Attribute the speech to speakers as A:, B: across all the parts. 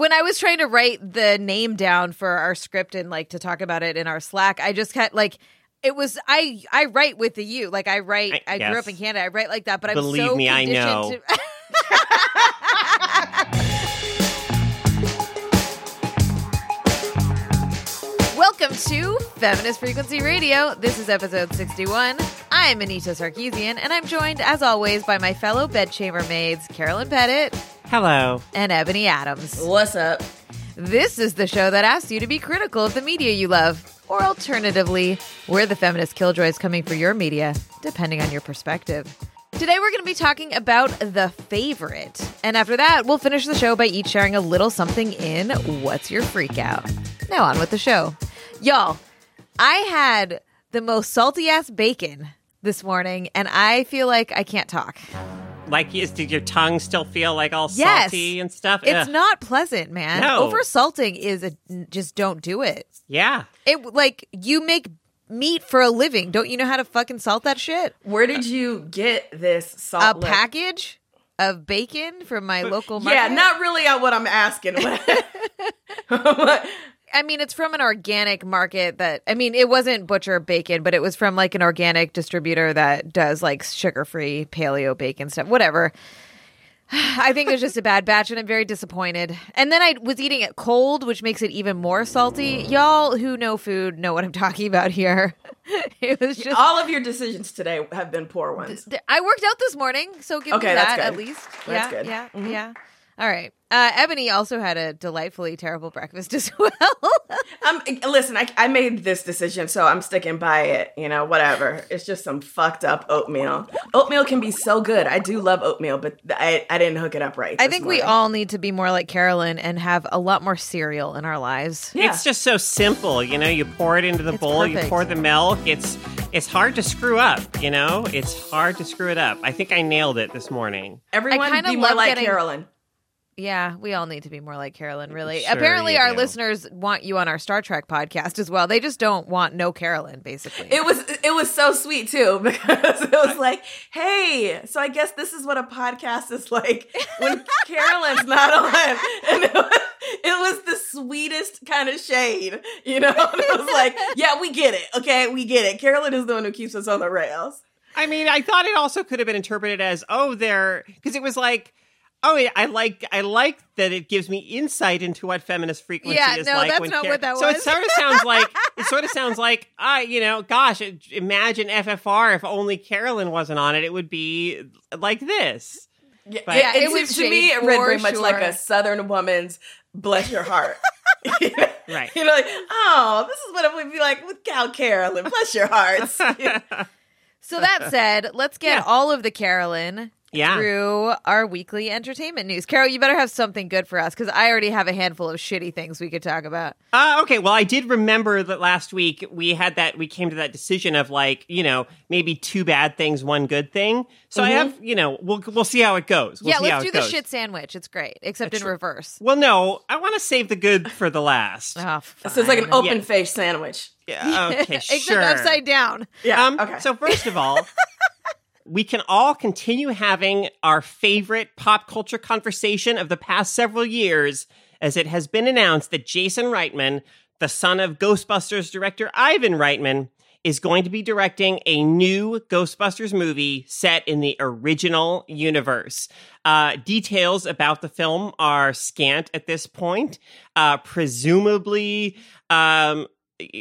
A: when I was trying to write the name down for our script and like to talk about it in our Slack, I just kept like it was I I write with the U. Like I write I,
B: I
A: grew up in Canada. I write like that, but
B: Believe
A: I'm so
B: me, I know.
A: to Welcome to Feminist Frequency Radio. This is episode 61. I'm Anita Sarkeesian, and I'm joined, as always, by my fellow bedchamber maids, Carolyn Pettit
B: Hello.
A: and Ebony Adams.
C: What's up?
A: This is the show that asks you to be critical of the media you love. Or alternatively, we're the feminist killjoys coming for your media, depending on your perspective. Today we're going to be talking about The Favorite. And after that, we'll finish the show by each sharing a little something in What's Your Freak Out. Now on with the show. Y'all, I had the most salty ass bacon this morning, and I feel like I can't talk.
B: Like, is, did your tongue still feel like all
A: Yes.
B: salty and stuff?
A: It's
B: Ugh.
A: not pleasant, man.
B: No.
A: Over salting is a just don't do it.
B: Yeah.
A: It like you make meat for a living. Don't you know how to fucking salt that shit?
C: Where did you get this salt?
A: A
C: lick?
A: package of bacon from my local market.
C: Yeah, not really what I'm asking.
A: I mean, it's from an organic market that I mean, it wasn't butcher bacon, but it was from like an organic distributor that does like sugar-free paleo bacon stuff. Whatever. I think it was just a bad batch, and I'm very disappointed. And then I was eating it cold, which makes it even more salty. Y'all who know food know what I'm talking about here. it was just
C: All of your decisions today have been poor ones.
A: I worked out this morning, so give
C: Okay,
A: me
C: that's
A: that at least.
C: That's
A: yeah,
C: good.
A: Yeah,
C: Mhm.
A: yeah. All right. Uh, Ebony also had a delightfully terrible breakfast as well.
C: I'm listen. I, I made this decision, so I'm sticking by it. You know, whatever. It's just some fucked up oatmeal. Oatmeal can be so good. I do love oatmeal, but I I didn't hook it up right.
A: I
C: this
A: think we all need to be more like Carolyn and have a lot more cereal in our lives.
C: Yeah.
B: It's just so simple. You know, you pour it into the
A: It's
B: bowl, you pour the milk. It's it's hard to screw up, you know? It's hard to screw it up. I think I nailed it this morning.
C: everyone
A: kinda
C: be more like
A: getting-
C: Carolyn.
A: Yeah, we all need to be more like Carolyn, really.
B: Sure
A: Apparently, our
B: do.
A: listeners want you on our Star Trek podcast as well. They just don't want no Carolyn, basically.
C: It was it was so sweet too because it was like, hey, so I guess this is what a podcast is like when Carolyn's not on, and it was, it was the sweetest kind of shade, you know. And it was like, yeah, we get it, okay, we get it. Carolyn is the one who keeps us on the rails.
B: I mean, I thought it also could have been interpreted as, oh, they're because it was like, oh, yeah, I like, I like that it gives me insight into what feminist frequency
A: Yeah,
B: is
A: no,
B: like.
A: that's
B: when
A: not what that was.
B: so it sort of sounds like it sort of sounds like, I, you know, gosh, imagine FFR if only Carolyn wasn't on it, it would be like this.
C: Yeah,
B: But-
C: yeah,
A: It
C: it,
A: was
C: was to me it read
A: for
C: very much like a Southern woman's "bless your heart."
B: Right.
C: You know, like, oh, this is what it would be like without Carolyn. Bless your hearts.
A: so that said, let's get
B: Yeah.
A: all of the Carolyn
B: Yeah.
A: through our weekly entertainment news. Carol, you better have something good for us because I already have a handful of shitty things we could talk about.
B: Uh, okay, well, I did remember that last week we had that, we came to that decision of like, you know, maybe two bad things, one good thing. So I have, you know, we'll we'll see how it goes. We'll
A: yeah,
B: see
A: let's
B: it
A: do the
B: goes.
A: shit sandwich. It's great, except in reverse.
B: Well, no, I want to save the good for the last.
A: Oh,
C: so it's like an open
B: Yeah.
C: face sandwich.
B: Yeah, okay, sure.
A: except upside down.
C: Yeah.
B: Um,
C: okay.
B: So first of all, we can all continue having our favorite pop culture conversation of the past several years, as it has been announced that Jason Reitman, the son of Ghostbusters director Ivan Reitman, is going to be directing a new Ghostbusters movie set in the original universe. Uh, details about the film are scant at this point. Uh, presumably, um,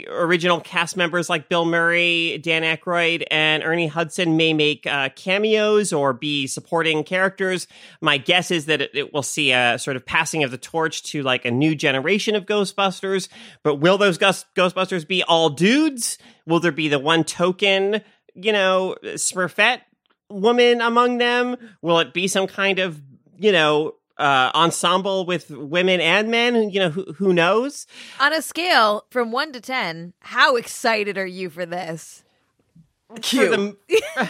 B: original cast members like Bill Murray, Dan Aykroyd, and Ernie Hudson may make uh, cameos or be supporting characters. My guess is that it, it will see a sort of passing of the torch to like a new generation of Ghostbusters. But will those Ghost- Ghostbusters be all dudes? Will there be the one token, you know, Smurfette woman among them? Will it be some kind of, you know, uh, ensemble with women and men? You know, who, who knows?
A: On a scale from one to ten, how excited are you for this?
C: Cute.
B: For the-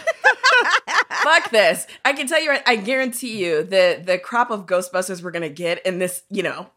C: Fuck this. I can tell you, I guarantee you, the the crop of Ghostbusters we're gonna get in this, you know,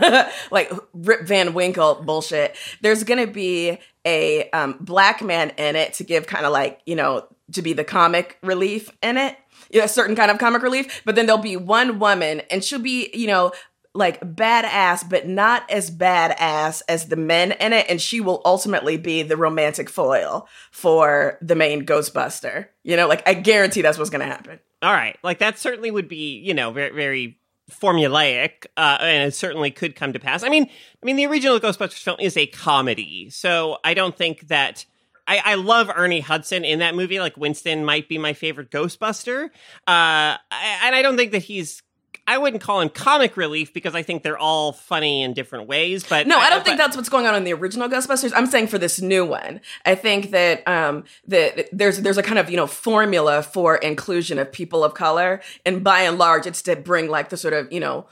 C: like Rip Van Winkle bullshit. There's gonna be a um, black man in it to give kind of like, you know, to be the comic relief in it. A certain kind of comic relief. But then there'll be one woman, and she'll be, you know, like badass, but not as badass as the men in it, and she will ultimately be the romantic foil for the main Ghostbuster. You know, like I guarantee that's what's gonna happen.
B: All right, like that certainly would be, you know, very very formulaic, uh, and it certainly could come to pass. I mean, I mean, the original Ghostbusters film is a comedy, so I don't think that. I, I love Ernie Hudson in that movie. Like Winston might be my favorite Ghostbuster, uh, I, and I don't think that he's. I wouldn't call him comic relief because I think they're all funny in different ways. But
C: No, I don't think
B: but-
C: that's what's going on in the original Ghostbusters. I'm saying for this new one, I think that um that there's there's a kind of you know formula for inclusion of people of color, and by and large, it's to bring like the sort of you know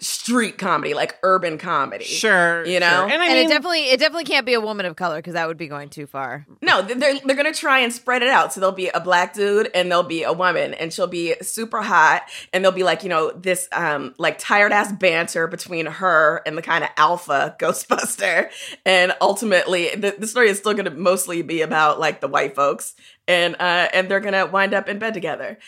C: street comedy, like urban comedy.
B: Sure,
C: You know?
B: sure. and I
A: and
B: mean,
A: it definitely it definitely can't be a woman of color because that would be going too far.
C: No, they're they're gonna try and spread it out. So there'll be a black dude and there'll be a woman, and she'll be super hot, and there'll be like you know this um like tired ass banter between her and the kind of alpha Ghostbuster, and ultimately the, the story is still gonna mostly be about like the white folks. And uh, and they're gonna wind up in bed together.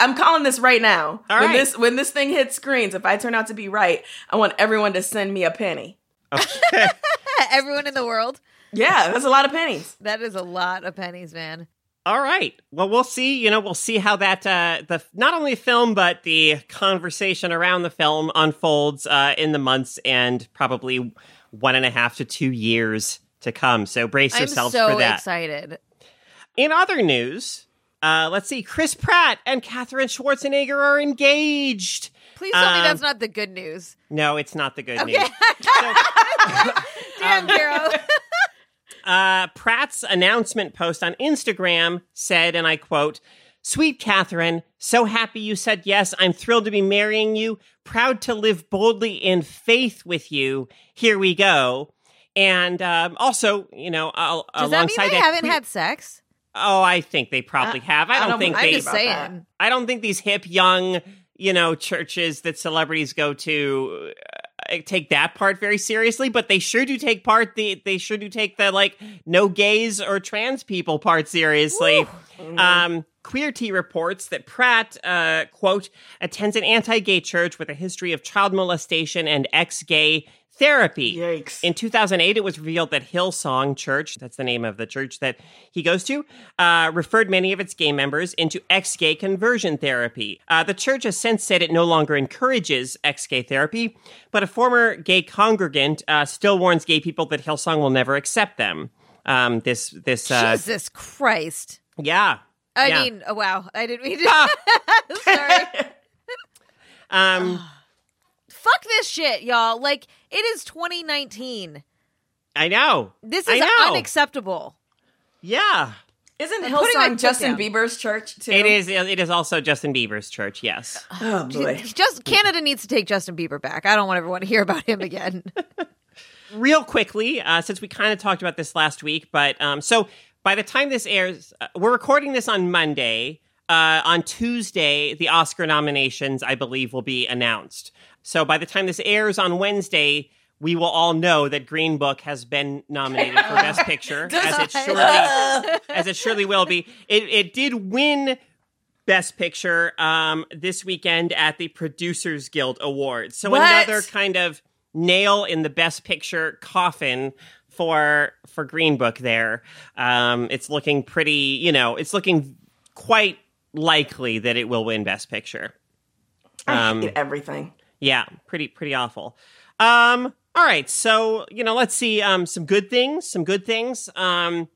C: I'm calling this right now.
B: All
C: when
B: right.
C: this when this thing hits screens, if I turn out to be right, I want everyone to send me a penny.
B: okay.
A: Everyone in the world.
C: Yeah, that's a lot of pennies.
A: That is a lot of pennies, man.
B: All right. Well, we'll see. You know, we'll see how that uh, the not only film but the conversation around the film unfolds uh, in the months and probably one and a half to two years to come. So brace
A: I'm
B: yourselves
A: so
B: for that.
A: excited.
B: In other news, uh, let's see. Chris Pratt and Katherine Schwarzenegger are engaged.
A: Please tell me
B: Um,
A: that's not the good news.
B: No, it's not the good
A: Okay.
B: news. So,
A: Damn, Caro.
B: Uh, Pratt's announcement post on Instagram said, and I quote, Sweet Katherine, so happy you said yes. I'm thrilled to be marrying you. Proud to live boldly in faith with you. Here we go. And um, also, you know, I'll,
A: Does that mean
B: alongside
A: they
B: that,
A: haven't had sex?
B: Oh, I think they probably
C: Uh,
B: have. I
C: I
B: don't
C: don't
B: think they.
A: I'm just saying.
B: I don't think these hip young, you know, churches that celebrities go to uh, take that part very seriously, but they sure do take part the they sure do take the like no gays or trans people part seriously. Um Queerty reports that Pratt, uh, quote, attends an anti gay church with a history of child molestation and ex gay therapy.
C: Yikes.
B: In 2008, it was revealed that Hillsong Church, that's the name of the church that he goes to, uh, referred many of its gay members into ex gay conversion therapy. Uh, the church has since said it no longer encourages ex gay therapy, but a former gay congregant uh, still warns gay people that Hillsong will never accept them. Um, this, this, uh,
A: Jesus Christ.
B: yeah.
A: I
B: yeah.
A: mean, oh, wow. I didn't mean to.
B: Ah.
A: Sorry.
B: Um,
A: Fuck this shit, y'all. Like, it is 2019.
B: I know.
A: This is
B: know.
A: unacceptable.
B: Yeah.
C: Isn't
A: I'm putting my
C: Hillsong Justin
A: down.
C: Bieber's church too?
B: It is. It is also Justin Bieber's church. Yes.
C: Oh boy.
A: Just Canada needs to take Justin Bieber back. I don't want everyone to hear about him again.
B: real quickly, uh, since we kind of talked about this last week, but um, so by the time this airs, uh, we're recording this on Monday. Uh, on Tuesday, the Oscar nominations, I believe, will be announced. So by the time this airs on Wednesday, we will all know that Green Book has been nominated for Best Picture, as it surely as it surely will be. It it did win Best Picture um, this weekend at the Producers Guild Awards. So
C: What?
B: another kind of nail in the Best Picture coffin for for Green Book. There, um, it's looking pretty. You know, it's looking quite likely that it will win Best Picture.
C: I
B: Um,
C: hate everything.
B: Yeah, pretty pretty awful. Um, all right, so you know, let's see um, some good things. Some good things. Um,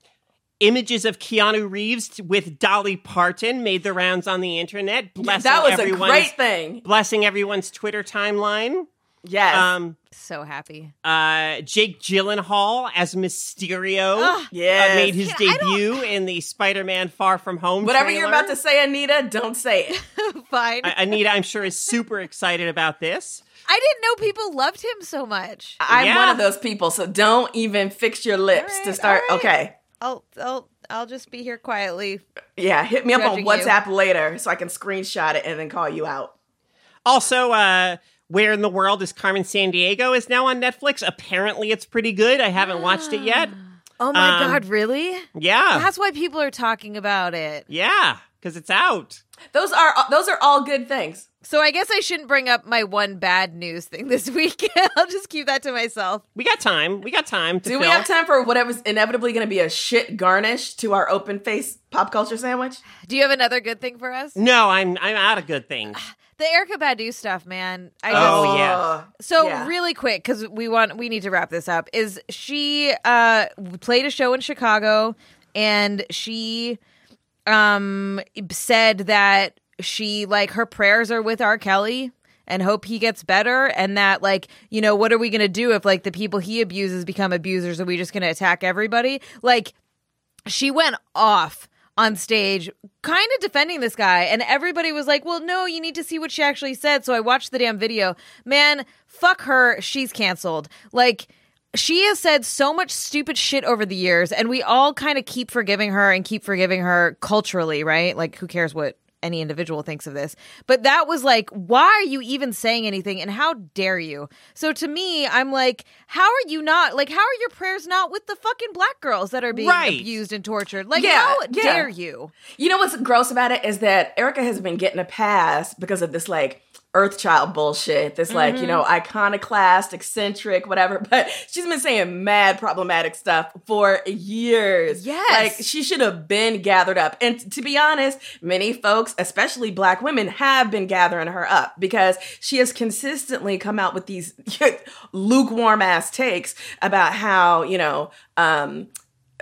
B: images of Keanu Reeves with Dolly Parton made the rounds on the internet. Blessing
C: That was a great thing.
B: Blessing everyone's Twitter timeline.
C: Yes.
B: Um,
A: so happy.
B: uh, Jake Gyllenhaal as Mysterio
A: Ugh.
B: uh,
C: yes.
B: made his
A: Yeah, I don't-
B: debut in the Spider-Man Far From Home.
C: Whatever you're about to say, Anita, don't say it.
A: Fine.
B: I- Anita, I'm sure is super excited about this.
A: I didn't know people loved him so much.
C: I'm
B: Yeah.
C: one of those people, so don't even fix your lips
A: All
C: to start.
A: all right.
C: Okay.
A: I'll I'll I'll just be here quietly.
C: Yeah, hit me up on
A: Judging you.
C: WhatsApp later so I can screenshot it and then call you out.
B: Also, uh, Where in the World is Carmen Sandiego is now on Netflix. Apparently, it's pretty good. I haven't watched it yet.
A: Oh my
B: Um,
A: god, really?
B: Yeah.
A: That's why people are talking about it.
B: Yeah. because it's out.
C: Those are those are all good things.
A: So I guess I shouldn't bring up my one bad news thing this week. I'll just keep that to myself.
B: We got time. We got time to
C: Do we have time for whatever's inevitably going to be a shit garnish to our open face pop culture sandwich?
A: Do you have another good thing for us?
B: No, I'm I'm out of good things.
A: The Erykah Badu stuff, man. I just
B: Oh, yeah.
A: So
C: Yeah.
A: really quick, because we want we need to wrap this up. Is she uh played a show in Chicago and she um said that she like her prayers are with R. Kelly and hope he gets better and that like you know what are we gonna do if like the people he abuses become abusers are we just gonna attack everybody like she went off on stage kind of defending this guy and everybody was like well no you need to see what she actually said. So i watched the damn video. Man fuck her she's canceled. Like she has said so much stupid shit over the years and we all kind of keep forgiving her and keep forgiving her culturally right? Like who cares what any individual thinks of this but that was like why are you even saying anything and how dare you so to me i'm like how are you not like how are your prayers not with the fucking black girls that are being
B: Right.
A: abused and tortured like
C: Yeah,
A: how
C: yeah.
A: dare you
C: You know what's gross about it is that Erykah has been getting a pass because of this like Earthchild bullshit. This like,
A: Mm-hmm.
C: you know, iconoclast, eccentric, whatever. But she's been saying mad problematic stuff for years.
A: Yes.
C: Like she should have been gathered up. And to be honest, many folks, especially black women, have been gathering her up because she has consistently come out with these lukewarm ass takes about how, you know, um,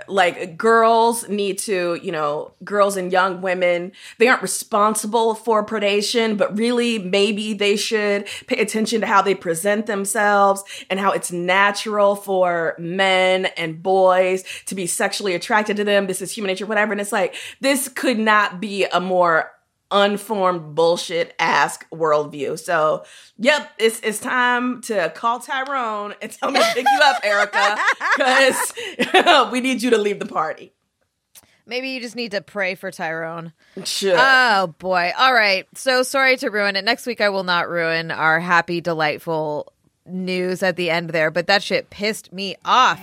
C: like girls need to, you know, girls and young women, they aren't responsible for predation, but really maybe they should pay attention to how they present themselves and how it's natural for men and boys to be sexually attracted to them. This is human nature, whatever. And it's like, this could not be a more unformed bullshit ask worldview. So, yep, it's it's time to call Tyrone and tell me to pick you up, Erykah, because we need you to leave the party.
A: maybe you just need to pray for tyrone
C: Sure.
A: oh boy all right so sorry to ruin it next week i will not ruin our happy delightful news at the end there but that shit pissed me off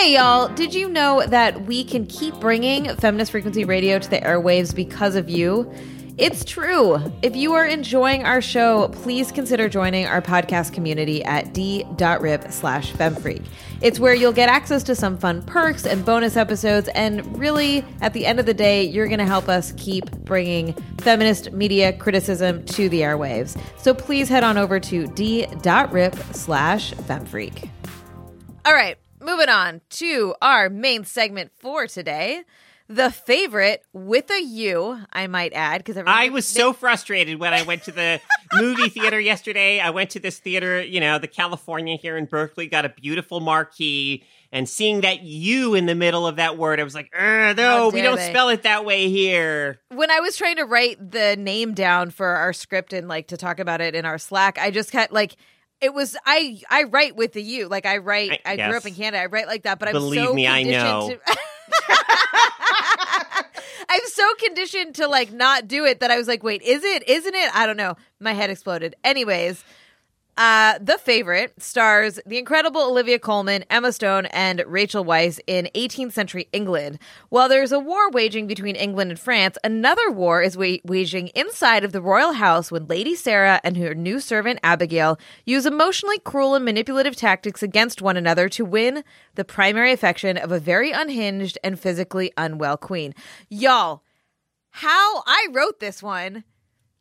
A: Hey y'all, did you know that we can keep bringing Feminist Frequency Radio to the airwaves because of you? It's true. If you are enjoying our show, please consider joining our podcast community at d.rip slash femfreak. It's where you'll get access to some fun perks and bonus episodes, and really, at the end of the day, you're going to help us keep bringing feminist media criticism to the airwaves. So please head on over to d.rip slash femfreak. All right, moving on to our main segment for today. The favorite with a U, I might add, because
B: I was so frustrated when I went to the movie theater yesterday. I went to this theater, you know, the California here in Berkeley, got a beautiful marquee, and seeing that U in the middle of that word, I was like, "Ugh, no,
A: oh,
B: we don't
A: they."
B: spell it that way here.
A: when I was trying to write the name down for our script and like to talk about it in our Slack, I just had like it was I I write with the U, like I write. I,
B: I-
A: grew up in Canada. I write like that, but I'm
B: Believe
A: so
B: me, I know.
A: To- I'm so conditioned to like not do it that I was like, wait, is it? Isn't it? I don't know. My head exploded. Anyways, uh, the favorite stars the incredible Olivia Colman, Emma Stone, and Rachel Weisz in 18th century England. While there's a war waging between England and France, another war is wa- waging inside of the royal house when Lady Sarah and her new servant Abigail use emotionally cruel and manipulative tactics against one another to win the primary affection of a very unhinged and physically unwell queen. Y'all, how I wrote this one.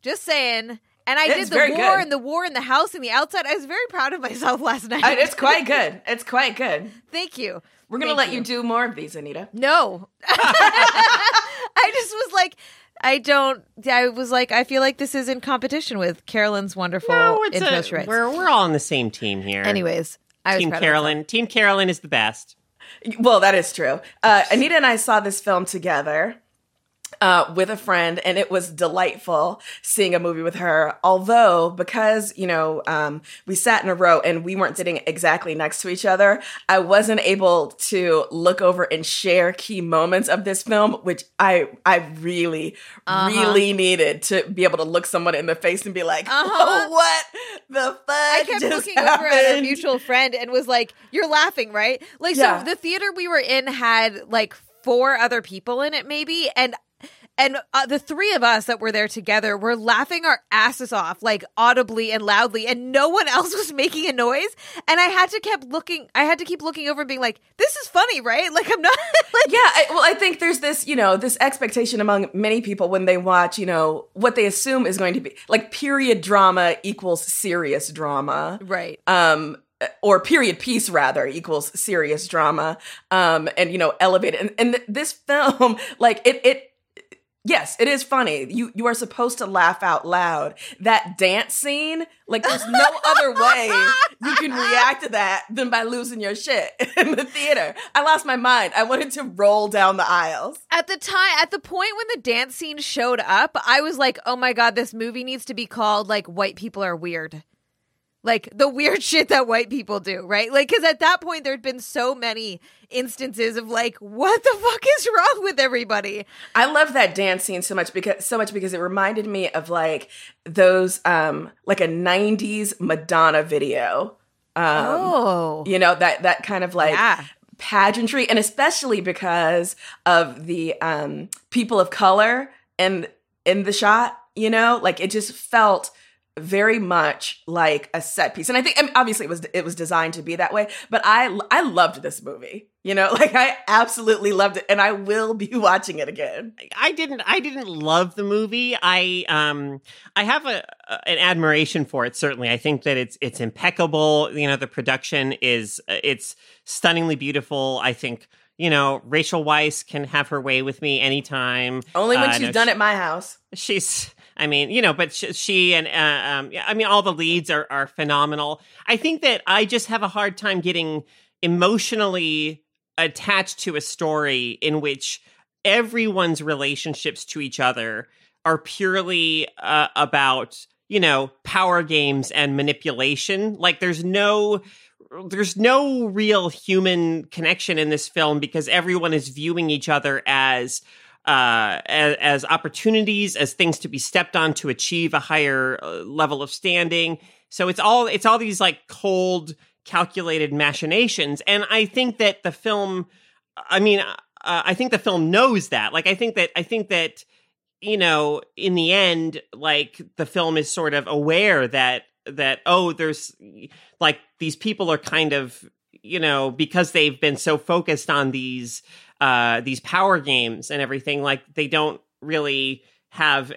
A: Just saying. And I
C: It's
A: did the war
C: good.
A: and the war in the house and the outside. I was very proud of myself last night.
C: Uh, it's quite good. It's quite good.
A: Thank you.
C: We're gonna let you. do more of these, Anita.
A: No. I just was like, I don't. I was like, I feel like this is in competition with Carolyn's wonderful
B: No, it's
A: intro
B: a,
A: shreds.
B: we're we're all on the same team here.
A: Anyways, I was
B: Team
A: proud of
B: Carolyn. Team Carolyn is the best.
C: Well, that is true. Uh, Anita and I saw this film together. Uh, with a friend, and it was delightful seeing a movie with her. Although, because you know, um, we sat in a row and we weren't sitting exactly next to each other, I wasn't able to look over and share key moments of this film, which I I really
A: Uh-huh.
C: really needed to be able to look someone in the face and be like,
A: Uh-huh.
C: "What the fuck?"
A: I kept
C: just
A: looking over at our mutual friend and was like, "You're laughing, right?" Like,
C: Yeah.
A: so the theater we were in had like four other people in it, maybe, and and uh, the three of us that were there together were laughing our asses off, like audibly and loudly, and no one else was making a noise. And I had to keep looking. I had to keep looking over and being like, "This is funny, right?" Like, I'm not. like,
C: yeah I, well i think there's this you know this expectation among many people when they watch you know what they assume is going to be like period drama equals serious drama
A: right.
C: um or period piece rather equals serious drama um and you know elevated and, and this film like it it yes it is funny. You you are supposed to laugh out loud. That dance scene like there's no other way you can react to that than by losing your shit in the theater. I lost my mind. I wanted to roll down the aisles.
A: At the time, at the point when the dance scene showed up, I was like, "Oh my god, this movie needs to be called like White People Are Weird." Like the weird shit that white people do, right? Like cuz at that point there'd been so many instances of like, "What the fuck is wrong with everybody?"
C: I love that dance scene so much because so much because it reminded me of like those um like a 90s Madonna video. Um
A: oh.
C: you know that that kind of like
A: Yeah.
C: pageantry and especially because of the um people of color and in the shot, you know? Like it just felt very much like a set piece. And I think I mean, obviously it was it was designed to be that way, but I I loved this movie. You know, like I absolutely loved it and I will be watching it again.
B: I didn't I didn't love the movie. I um I have a, an admiration for it certainly. I think that it's it's impeccable. You know, the production is it's stunningly beautiful. I think you know, Rachel Weisz can have her way with me anytime.
C: Only when
B: Uh,
C: she's
B: no,
C: done
B: she-
C: at my house.
B: she's i mean you know but she, and uh, um i mean all the leads are are phenomenal. I think that i just have a hard time getting emotionally attached to a story in which everyone's relationships to each other are purely uh, about you know power games and manipulation. Like there's no there's no real human connection in this film because everyone is viewing each other as uh, as, as opportunities, as things to be stepped on to achieve a higher uh, level of standing. So it's all it's all these like cold, calculated machinations, and I think that the film. I mean, uh, I think the film knows that. Like, I think that I think that you know, in the end, like the film is sort of aware that that oh, there's like these people are kind of you know because they've been so focused on these uh these power games and everything like they don't really have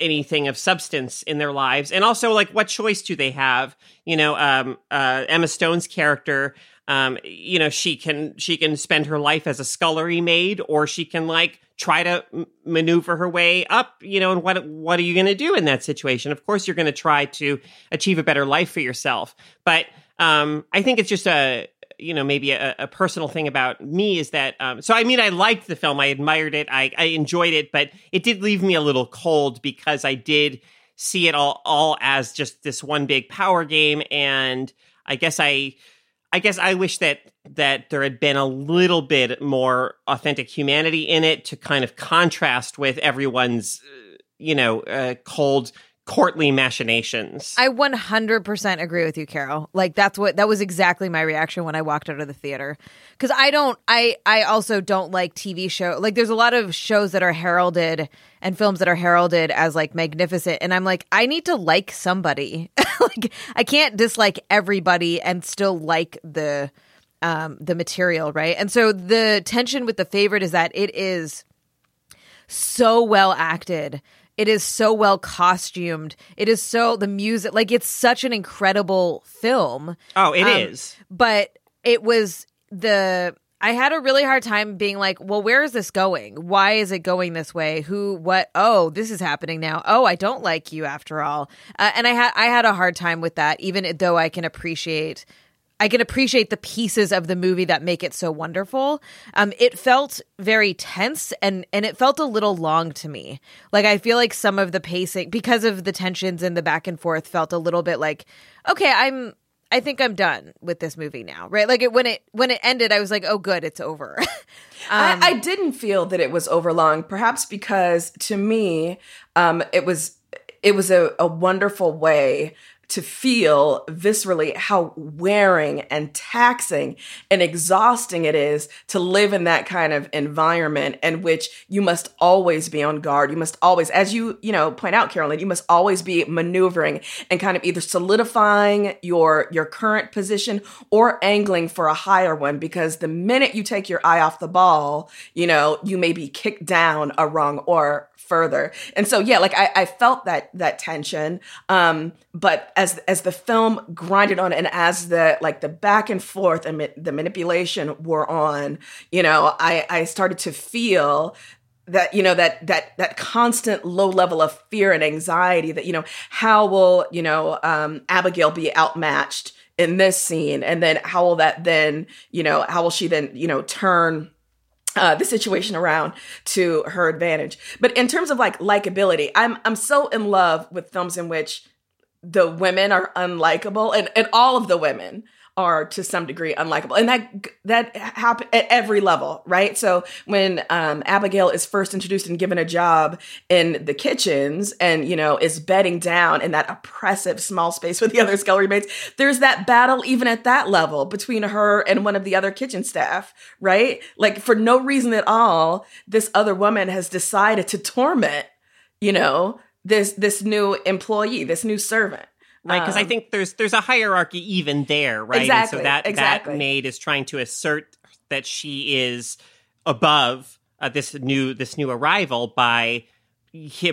B: anything of substance in their lives. And also like what choice do they have? You know um uh emma stone's character um you know she can she can spend her life as a scullery maid or she can like try to m- maneuver her way up you know and what what are you going to do in that situation? Of course you're going to try to achieve a better life for yourself. But um i think it's just a you know maybe a, a personal thing about me is that um so i mean i liked the film. I admired it. I i enjoyed it but it did leave me a little cold because i did see it all all as just this one big power game. And i guess i I guess I wish that that there had been a little bit more authentic humanity in it to kind of contrast with everyone's, uh, you know, uh, cold courtly machinations.
A: I 100% agree with you, Carol. Like that's what that was exactly my reaction when I walked out of the theater. Cuz I don't I I also don't like TV show. Like there's a lot of shows that are heralded and films that are heralded as like magnificent and I'm like I need to like somebody. like I can't dislike everybody and still like the um the material, right? And so the tension with the favorite is that it is so well acted. It is so well costumed. It is so the music like it's such an incredible film.
B: oh, it
A: um,
B: is.
A: But it was the I had a really hard time being like, well, where is this going? Why is it going this way? Who what oh, this is happening now. Oh, I don't like you after all. Uh, and I had I had a hard time with that even though I can appreciate I can appreciate the pieces of the movie that make it so wonderful. Um, it felt very tense and and it felt a little long to me. Like I feel like some of the pacing because of the tensions and the back and forth felt a little bit like, okay, I'm I think I'm done with this movie now, right? Like it when it when it ended, I was like, oh, good, it's over. um,
C: I, I, didn't feel that it was over long, perhaps because to me, um, it was it was a, a wonderful way to feel viscerally how wearing and taxing and exhausting it is to live in that kind of environment in which you must always be on guard. You must always, as you, you know, point out, Carolyn, you must always be maneuvering and kind of either solidifying your your current position or angling for a higher one because the minute you take your eye off the ball, you know, you may be kicked down a rung or further. And so yeah, like I, I felt that that tension. Um, but as as the film grinded on and as the like the back and forth and the manipulation were on, you know, I I started to feel that you know that that that constant low level of fear and anxiety that you know how will you know um abigail be outmatched in this scene and then how will that then you know how will she then you know turn uh, the situation around to her advantage. But in terms of like likability, I'm I'm so in love with films in which the women are unlikable and, and all of the women are to some degree unlikable. And that that happen at every level right? So when um, abigail is first introduced and given a job in the kitchens and you know is bedding down in that oppressive small space with the other scullery maids there's that battle even at that level between her and one of the other kitchen staff right? Like for no reason at all this other woman has decided to torment you know this this new employee this new servant
B: right because um, i think there's there's a hierarchy even there right
C: exactly,
B: and so that
C: exactly.
B: that maid is trying to assert that she is above uh, this new this new arrival by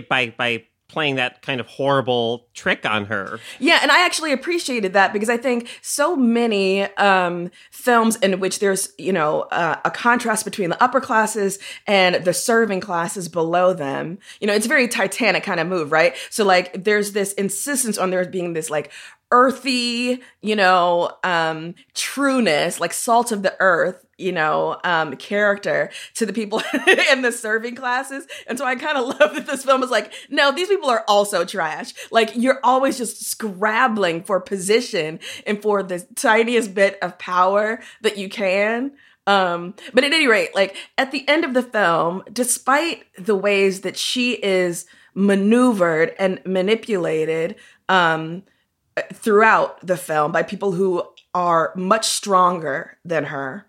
B: by by playing that kind of horrible trick on her.
C: Yeah, and I actually appreciated that because I think so many um, films in which there's, you know, uh, a contrast between the upper classes and the serving classes below them. You know, it's very Titanic kind of move, right? So like there's this insistence on there being this like earthy, you know, um, trueness, like salt of the earth, you know, um, character to the people in the serving classes. And so I kind of love that this film is like, no, these people are also trash. Like you're always just scrabbling for position and for the tiniest bit of power that you can. Um, but at any rate, like at the end of the film, despite the ways that she is maneuvered and manipulated, um, throughout the film by people who are much stronger than her.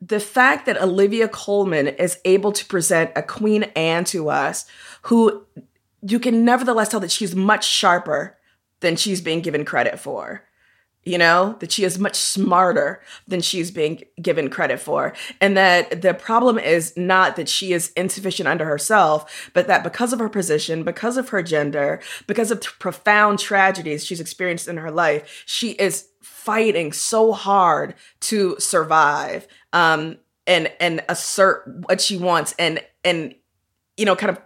C: The fact that Olivia Colman is able to present a Queen Anne to us who you can nevertheless tell that she's much sharper than she's being given credit for you know, that she is much smarter than she's being given credit for. And that the problem is not that she is insufficient under herself, but that because of her position, because of her gender, because of profound tragedies she's experienced in her life, she is fighting so hard to survive um, and and assert what she wants and and you know kind of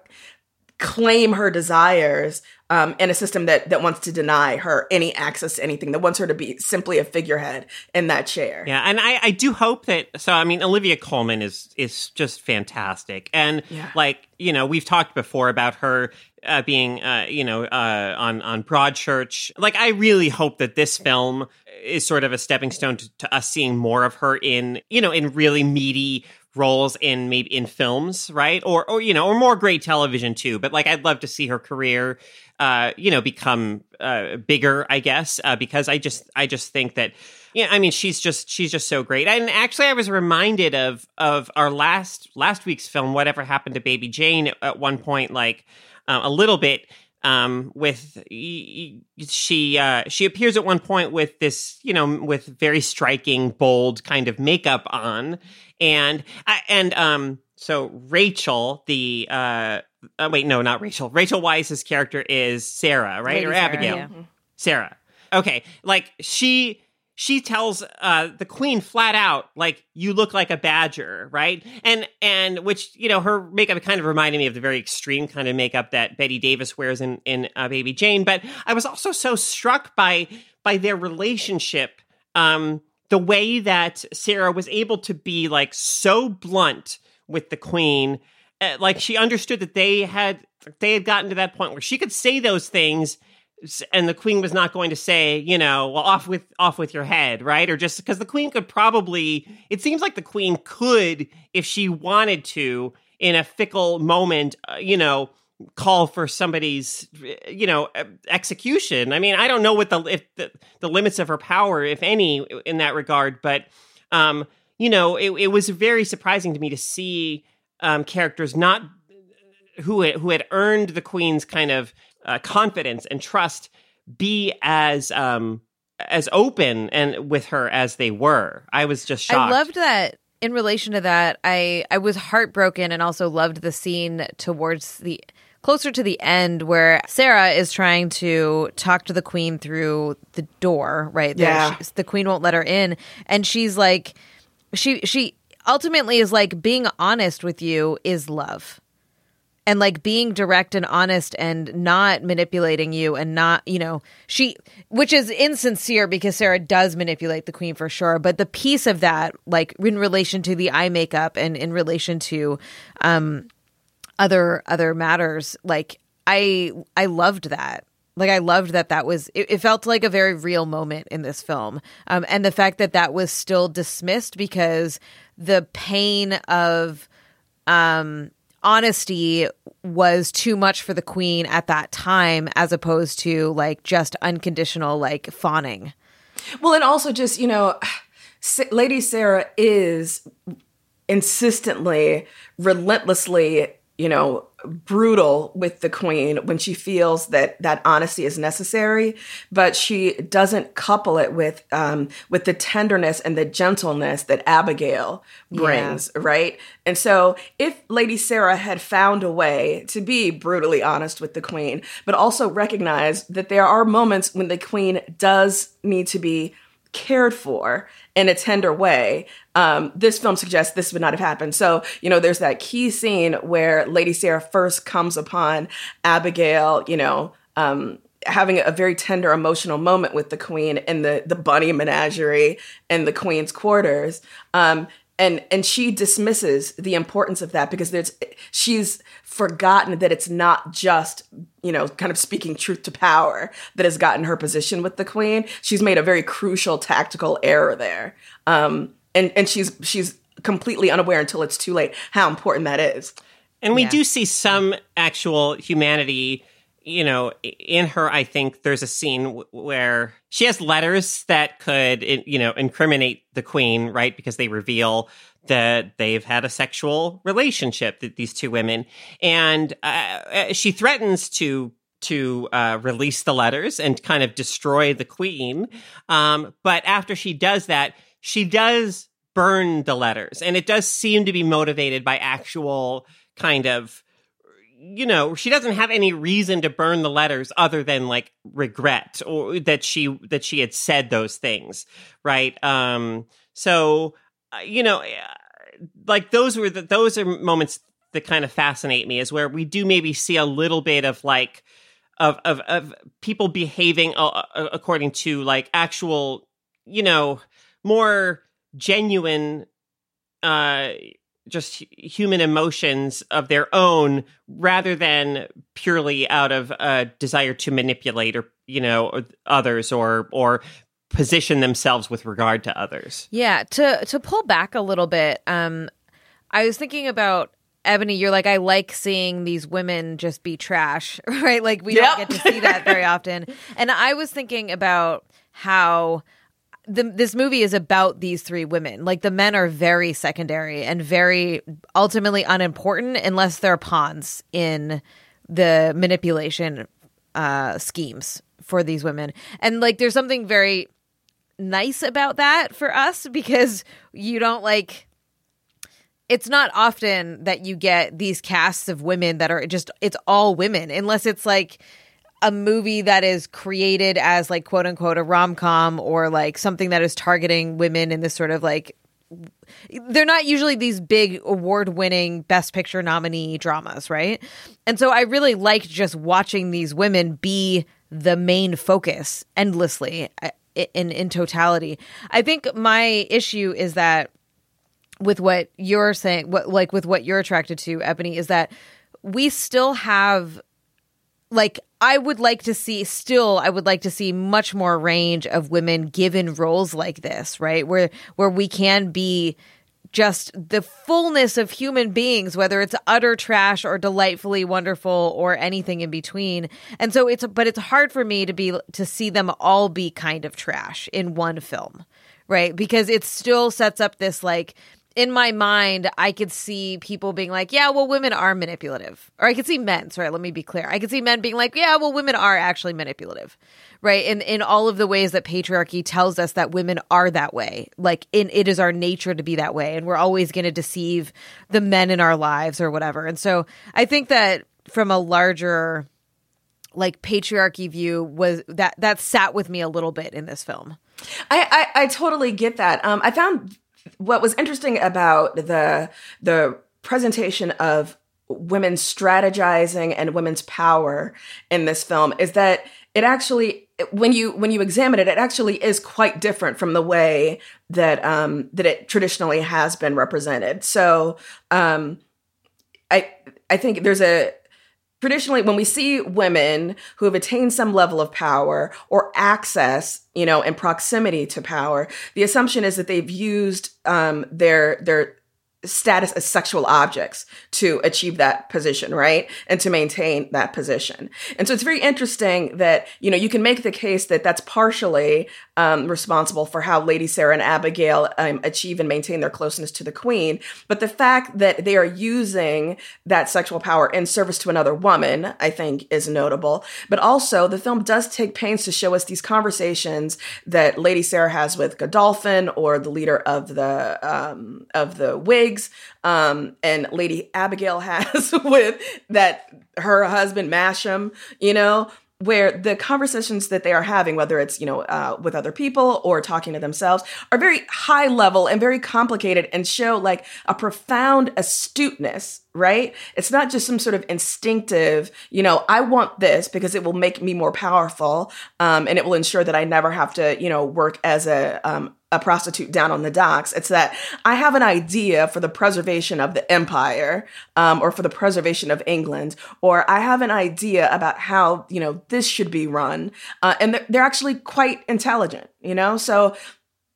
C: claim her desires um, in a system that that wants to deny her any access to anything, that wants her to be simply a figurehead in that chair.
B: Yeah, and I, I do hope that. So I mean, Olivia Colman is is just fantastic, and
C: yeah.
B: like you know, we've talked before about her uh, being uh, you know uh, on on Broadchurch. Like, I really hope that this film is sort of a stepping stone to, to us seeing more of her in you know in really meaty roles in maybe in films, right? Or or you know, or more great television too. But like I'd love to see her career uh, you know, become uh, bigger, I guess, uh, because I just I just think that yeah, I mean, she's just she's just so great. And actually, I was reminded of of our last last week's film, whatever happened to Baby Jane, at one point, like uh, a little bit. Um, with she uh, she appears at one point with this you know with very striking bold kind of makeup on and and um so Rachel the uh uh, wait, no, not Rachel. Rachel Weisz's character is Sarah, right,
A: Lady
B: or
A: Sarah,
B: Abigail?
A: yeah.
B: Sarah. Okay, like she she tells uh the queen flat out like you look like a badger right and and which you know her makeup kind of reminded me of the very extreme kind of makeup that bette davis wears in in uh, baby jane but i was also so struck by by their relationship um, the way that Sarah was able to be like so blunt with the queen, uh, like she understood that they had they had gotten to that point where she could say those things and the queen was not going to say, you know, well, off with off with your head, right? Or just because the queen could probably, it seems like the queen could, if she wanted to, in a fickle moment, uh, you know, call for somebody's, you know, execution. I mean, I don't know what the if the, the limits of her power, if any, in that regard, but, um, you know, it, it was very surprising to me to see um, characters not who had, who had earned the queen's kind of uh, confidence and trust be as um as open and with her as they were. I was just shocked.
A: I loved that in relation to that. I I was heartbroken and also loved the scene towards the closer to the end where Sarah is trying to talk to the queen through the door, right?
C: Yeah.
A: She, the queen won't let her in and she's like she she ultimately is like being honest with you is love. And like being direct and honest and not manipulating you and not you know she which is insincere because sarah does manipulate the queen for sure. But the piece of that like in relation to the eye makeup and in relation to um other other matters like i i loved that like i loved that that was it, it felt like a very real moment in this film. Um and the fact that that was still dismissed because the pain of um honesty was too much for the queen at that time as opposed to like just unconditional like fawning.
C: Well and also just you know lady sarah is insistently relentlessly you know brutal with the queen when she feels that that honesty is necessary but she doesn't couple it with um with the tenderness and the gentleness that abigail brings yeah. right and so if lady sarah had found a way to be brutally honest with the queen but also recognize that there are moments when the queen does need to be cared for in a tender way, um, this film suggests this would not have happened. So, you know, there's that key scene where Lady Sarah first comes upon Abigail, you know, um, having a very tender emotional moment with the queen in the the bunny menagerie in the queen's quarters. Um, and and she dismisses the importance of that because there's she's forgotten that it's not just you know kind of speaking truth to power that has gotten her position with the queen. She's made a very crucial tactical error there. Um and and she's she's completely unaware until it's too late how important that is.
B: And we yeah. do see some actual humanity you know, in her, I think there's a scene w- where she has letters that could, you know, incriminate the queen, right? Because they reveal that they've had a sexual relationship, that these two women, and uh, uh, she threatens to to uh, release the letters and kind of destroy the queen. Um, but after she does that, she does burn the letters, and it does seem to be motivated by actual kind of you know she doesn't have any reason to burn the letters other than like regret or that she that she had said those things right? Um so uh, you know uh, like those were the, those are moments that kind of fascinate me is where we do maybe see a little bit of like of of, of people behaving according to like actual you know more genuine uh just human emotions of their own rather than purely out of a desire to manipulate or you know others or or position themselves with regard to others.
A: Yeah to to pull back a little bit um i was thinking about ebony you're like i like seeing these women just be trash right? Like we yep. don't get to see that very often. And i was thinking about how the, this movie is about these three women. Like the men are very secondary and very ultimately unimportant unless they're pawns in the manipulation uh, schemes for these women. And like there's something very nice about that for us because you don't like it's not often that you get these casts of women that are just it's all women unless it's like a movie that is created as like quote unquote a rom com or like something that is targeting women in this sort of like they're not usually these big award winning best picture nominee dramas, right? And so I really liked just watching these women be the main focus endlessly. Uh, in in totality. I think my issue is that with what you're saying, what like with what you're attracted to, Ebony, is that we still have like I would like to see still I would like to see much more range of women given roles like this, right? Where where we can be just the fullness of human beings, whether it's utter trash or delightfully wonderful or anything in between. And so it's, but it's hard for me to be, to see them all be kind of trash in one film, right? Because it still sets up this like, in my mind, I could see people being like, yeah, well, women are manipulative. Or I could see men, sorry, let me be clear. I could see men being like, yeah, well, women are actually manipulative, right? In, in all of the ways that patriarchy tells us that women are that way. Like, in, it is our nature to be that way. And we're always going to deceive the men in our lives or whatever. And so I think that from a larger, like, patriarchy view was that, that sat with me a little bit in this film.
C: I, I, I totally get that. Um, I found what was interesting about the the presentation of women strategizing and women's power in this film is that it actually when you when you examine it it actually is quite different from the way that um that it traditionally has been represented. So um i i think there's a traditionally when we see women who have attained some level of power or access you know and proximity to power the assumption is that they've used um, their their status as sexual objects to achieve that position, right? And to maintain that position. And so it's very interesting that, you know, you can make the case that that's partially um, responsible for how Lady Sarah and Abigail um, achieve and maintain their closeness to the queen. But the fact that they are using that sexual power in service to another woman, I think is notable. But also the film does take pains to show us these conversations that Lady Sarah has with Godolphin or the leader of the, um, of the Whigs um, and Lady Abigail has with that her husband Masham, you know, where the conversations that they are having, whether it's you know uh, with other people or talking to themselves, are very high level and very complicated and show like a profound astuteness. Right? It's not just some sort of instinctive, you know, I want this because it will make me more powerful, um, and it will ensure that I never have to, you know, work as a um, a prostitute down on the docks. It's that I have an idea for the preservation of the empire, um, or for the preservation of England, or I have an idea about how you know this should be run, uh, and they're, they're actually quite intelligent. You know, so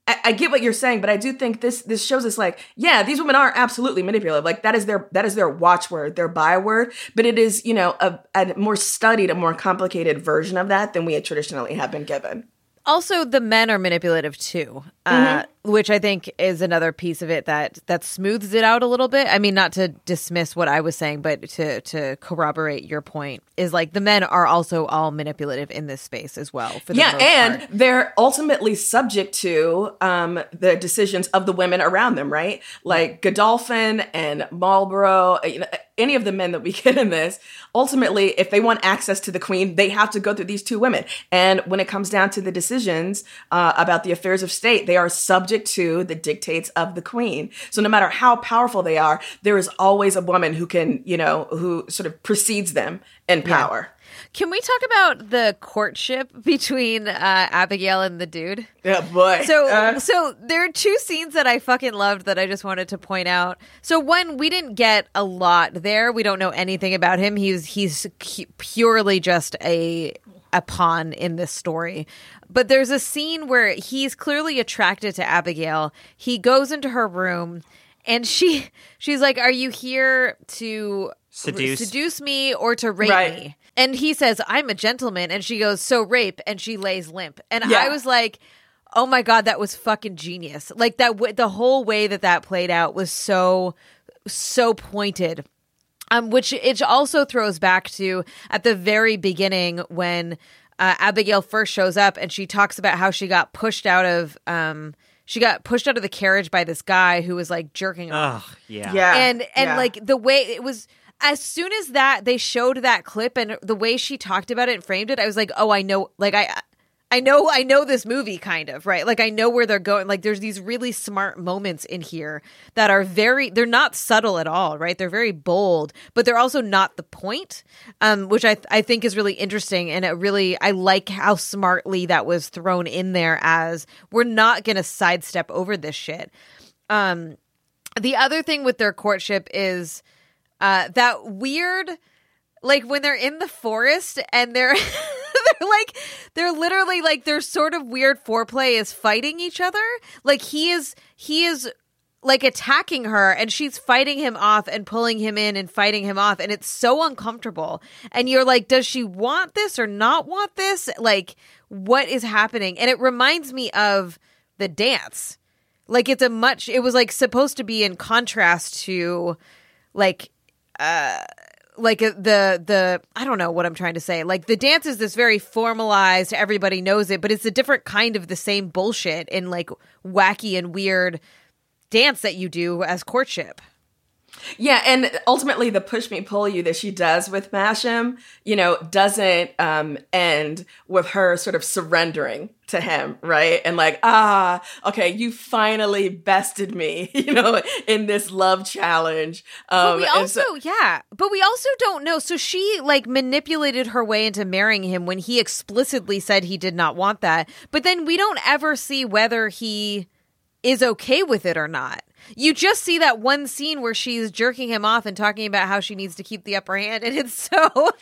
C: I, I get what you're saying, but I do think this this shows us like, yeah, these women are absolutely manipulative. Like that is their that is their watchword, their byword. But it is, you know, a, a more studied, a more complicated version of that than we had traditionally have been given
A: also the men are manipulative too uh, mm-hmm. Which i think is another piece of it that that smooths it out a little bit i mean not to dismiss what i was saying but to to corroborate your point is like the men are also all manipulative in this space as well
C: yeah and part. they're ultimately subject to um, the decisions of the women around them right like godolphin and marlborough you know, any of the men that we get in this, ultimately, if they want access to the queen, they have to go through these two women. And when it comes down to the decisions uh, about the affairs of state, they are subject to the dictates of the queen. So no matter how powerful they are, there is always a woman who can, you know, who sort of precedes them in power.
A: Yeah. Can we talk about the courtship between uh, Abigail and the dude?
C: Yeah, boy.
A: So, uh. so there are two scenes that I fucking loved that I just wanted to point out. So, one, we didn't get a lot there. We don't know anything about him. He's he's purely just a a pawn in this story. But there's a scene where he's clearly attracted to Abigail. He goes into her room and she she's like, "Are you here to
B: seduce
A: seduce me or to rape right. me?" And he says, "I'm a gentleman." And she goes, "So rape." And she lays limp. And yeah. I was like, "Oh my god, that was fucking genius." Like that w- the whole way that that played out was so so pointed. Um which it also throws back to at the very beginning when uh, Abigail first shows up and she talks about how she got pushed out of um she got pushed out of the carriage by this guy who was like jerking off.
B: yeah.
C: Yeah.
A: And and
C: yeah.
A: like the way it was as soon as that they showed that clip and the way she talked about it and framed it, I was like, "Oh, I know like I I know I know this movie kind of, right? Like I know where they're going. Like there's these really smart moments in here that are very they're not subtle at all, right? They're very bold, but they're also not the point. Um which I I think is really interesting and it really I like how smartly that was thrown in there as we're not going to sidestep over this shit. Um the other thing with their courtship is uh that weird like when they're in the forest and they're they're like they're literally like their sort of weird foreplay is fighting each other. Like he is he is like attacking her and she's fighting him off and pulling him in and fighting him off. And it's so uncomfortable. And you're like does she want this or not want this? Like what is happening? And it reminds me of the dance. Like it's a much it was like supposed to be in contrast to like uh like uh, the the I don't know what I'm trying to say. Like the dance is this very formalized, everybody knows it, but it's a different kind of the same bullshit and like wacky and weird dance that you do as courtship.
C: Yeah, and ultimately the push me pull you that she does with Masham, you know, doesn't um end with her sort of surrendering to him, right? And like, ah, okay, you finally bested me, you know, in this love challenge.
A: Um, but we also, so- yeah, but we also don't know. So she like manipulated her way into marrying him when he explicitly said he did not want that. But then we don't ever see whether he is okay with it or not. You just see that one scene where she's jerking him off and talking about how she needs to keep the upper hand, and it's so. well,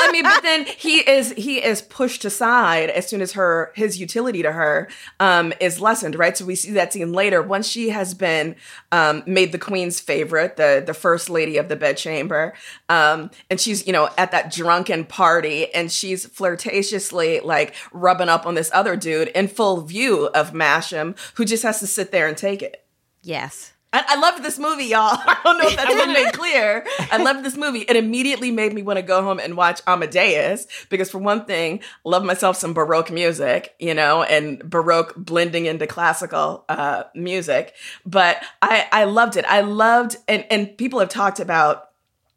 C: I mean, but then he is he is pushed aside as soon as her his utility to her um, is lessened, right? So we see that scene later once she has been um, made the queen's favorite, the the first lady of the bedchamber, um, and she's you know at that drunken party, and she's flirtatiously like rubbing up on this other dude in full view of Masham, who just has to sit there and take it.
A: Yes.
C: I, I loved this movie, y'all. I don't know if that's been made clear. I loved this movie. It immediately made me want to go home and watch Amadeus because, for one thing, I love myself some Baroque music, you know, and Baroque blending into classical uh, music. But I, I loved it. I loved, and, and people have talked about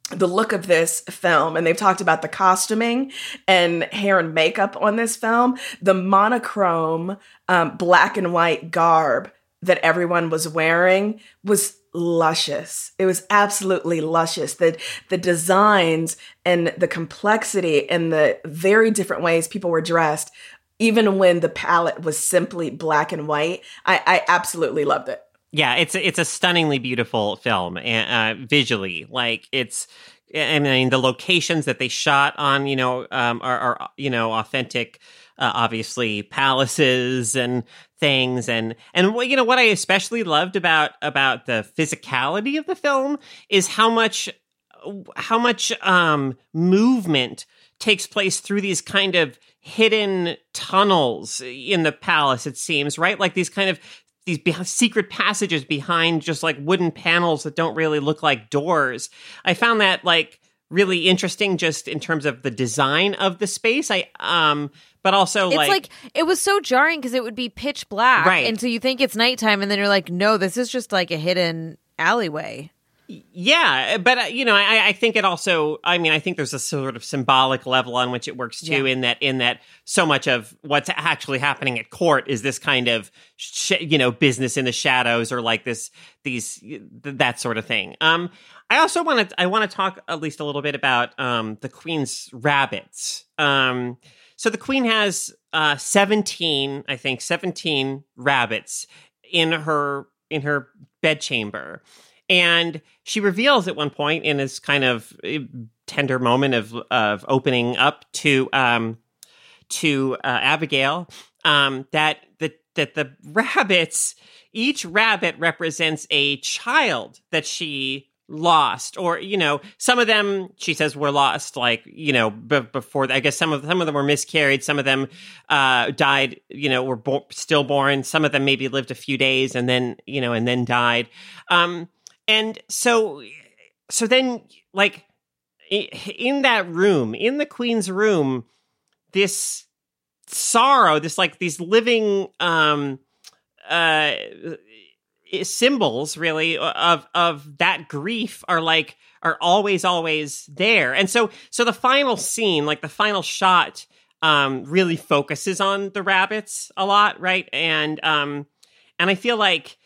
C: the look of this film and they've talked about the costuming and hair and makeup on this film the monochrome um, black and white garb that everyone was wearing was luscious. It was absolutely luscious. The the designs and the complexity and the very different ways people were dressed, even when the palette was simply black and white, I, I absolutely loved it.
B: Yeah, it's it's a stunningly beautiful film, uh, visually. Like it's, I mean, the locations that they shot on, you know, um, are, are you know authentic uh, obviously palaces and things. And and you know what I especially loved about about the physicality of the film is how much how much um movement takes place through these kind of hidden tunnels in the palace it seems right? Like these kind of these be- secret passages behind just like wooden panels that don't really look like doors. I found that like really interesting just in terms of the design of the space i um but also
A: it's
B: like,
A: like it was so jarring because it would be pitch black,
B: Right.
A: And so you think it's nighttime, and then you're like, no, this is just like a hidden alleyway.
B: Yeah but uh, you know I, I think it also i mean i think there's a sort of symbolic level on which it works too
A: Yeah.
B: in that in that so much of what's actually happening at court is this kind of sh- you know business in the shadows or like this these th- that sort of thing. Um i also want to i want to talk at least a little bit about um the queen's rabbits. Um so the queen has uh 17 i think 17 rabbits in her in her bedchamber and she reveals at one point in this kind of eh, tender moment of of opening up to um to uh, Abigail um that the that the rabbits each rabbit represents a child that she lost or you know some of them she says were lost like you know b- before i guess some of some of them were miscarried some of them uh died you know were bo- stillborn some of them maybe lived a few days and then you know and then died. Um and so so then like in that room in the queen's room this sorrow this like these living um uh symbols really of of that grief are like are always always there and so so the final scene like the final shot um, really focuses on the rabbits a lot, right? And um, and I feel like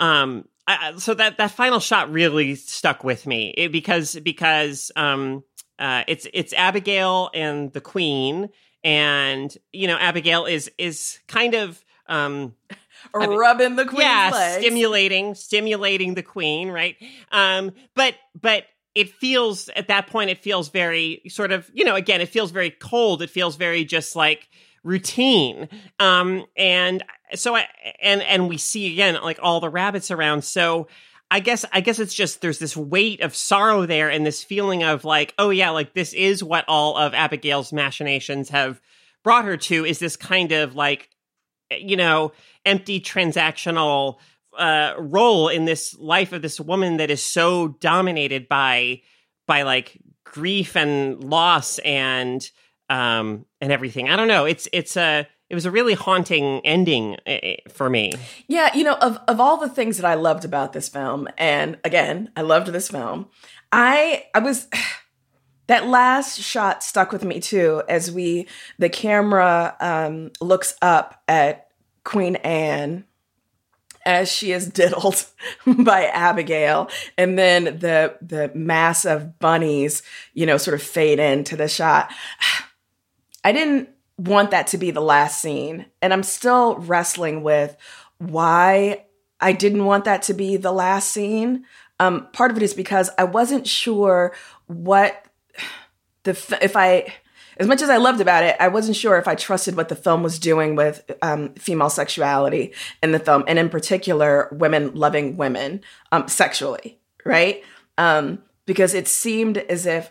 B: um, I, so that that final shot really stuck with me it, because because um, uh, it's it's Abigail and the Queen, and you know Abigail is is kind of um,
C: rubbing the queen,
B: yeah,
C: legs.
B: stimulating stimulating the queen, right? Um, but but it feels at that point it feels very sort of you know again it feels very cold. It feels very just like routine. Um, and so I and and we see again like all the rabbits around. So I guess I guess it's just there's this weight of sorrow there and this feeling of like, oh yeah, like this is what all of Abigail's machinations have brought her to is this kind of like you know, empty transactional uh role in this life of this woman that is so dominated by by like grief and loss and um and everything. I don't know. It's it's a it was a really haunting ending uh, for me.
C: Yeah, you know, of of all the things that I loved about this film, and again, I loved this film. I I was that last shot stuck with me too, as we the camera um, looks up at Queen Anne as she is diddled by Abigail, and then the the mass of bunnies, you know, sort of fade into the shot. I didn't want that to be the last scene. And I'm still wrestling with why I didn't want that to be the last scene. Um, part of it is because I wasn't sure what the if I as much as I loved about it, I wasn't sure if I trusted what the film was doing with um, female sexuality in the film, and in particular, women loving women um, sexually, right? Um, because it seemed as if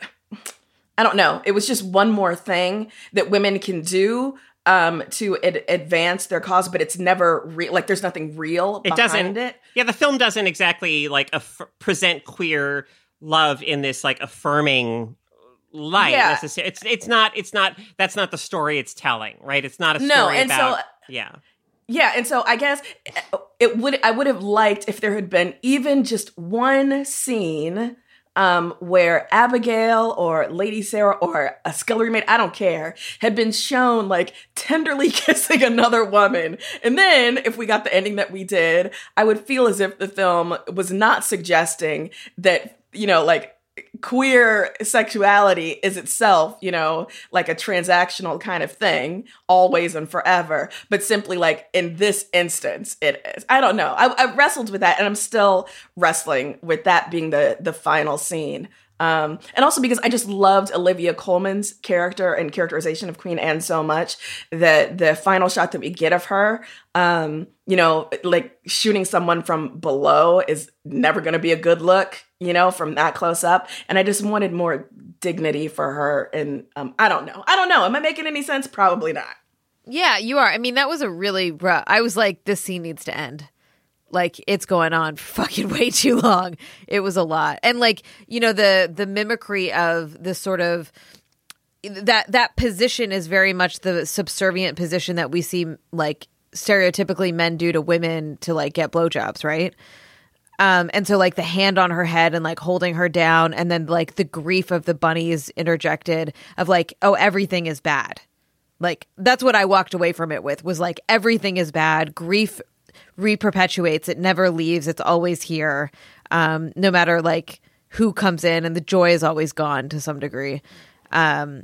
C: I don't know. It was just one more thing that women can do um, to ad- advance their cause, but it's never real. Like there's nothing real.
B: It doesn't.
C: It.
B: Yeah, the film doesn't exactly like aff- present queer love in this like affirming light.
C: Yeah.
B: necessarily. It's it's not it's not that's not the story it's telling, right? It's not a story
C: No, and so-
B: about yeah.
C: Yeah, and so I guess it would. I would have liked if there had been even just one scene um, where Abigail or Lady Sarah or a scullery maid, I don't care, had been shown like tenderly kissing another woman. And then if we got the ending that we did, I would feel as if the film was not suggesting that, you know, like queer sexuality is itself, you know, like a transactional kind of thing, always and forever, but simply like in this instance, it is. I don't know. I, I wrestled with that, and I'm still wrestling with that being the the final scene. Um, and also because I just loved Olivia Colman's character and characterization of Queen Anne so much that the final shot that we get of her, um, you know, like shooting someone from below is never going to be a good look, you know, from that close up. And I just wanted more dignity for her. And um, I don't know. I don't know. Am I making any sense? Probably not.
A: Yeah, you are. I mean, that was a really rough. I was like, this scene needs to end. Like it's going on fucking way too long. It was a lot, and like you know the the mimicry of this sort of that that position is very much the subservient position that we see like stereotypically men do to women to like get blowjobs, right? Um, and so like the hand on her head and like holding her down, and then like the grief of the bunnies interjected of like, oh, everything is bad. Like that's what I walked away from it with was like everything is bad. Grief reperpetuates. It never leaves. It's always here. Um, no matter like who comes in, and the joy is always gone to some degree. Um,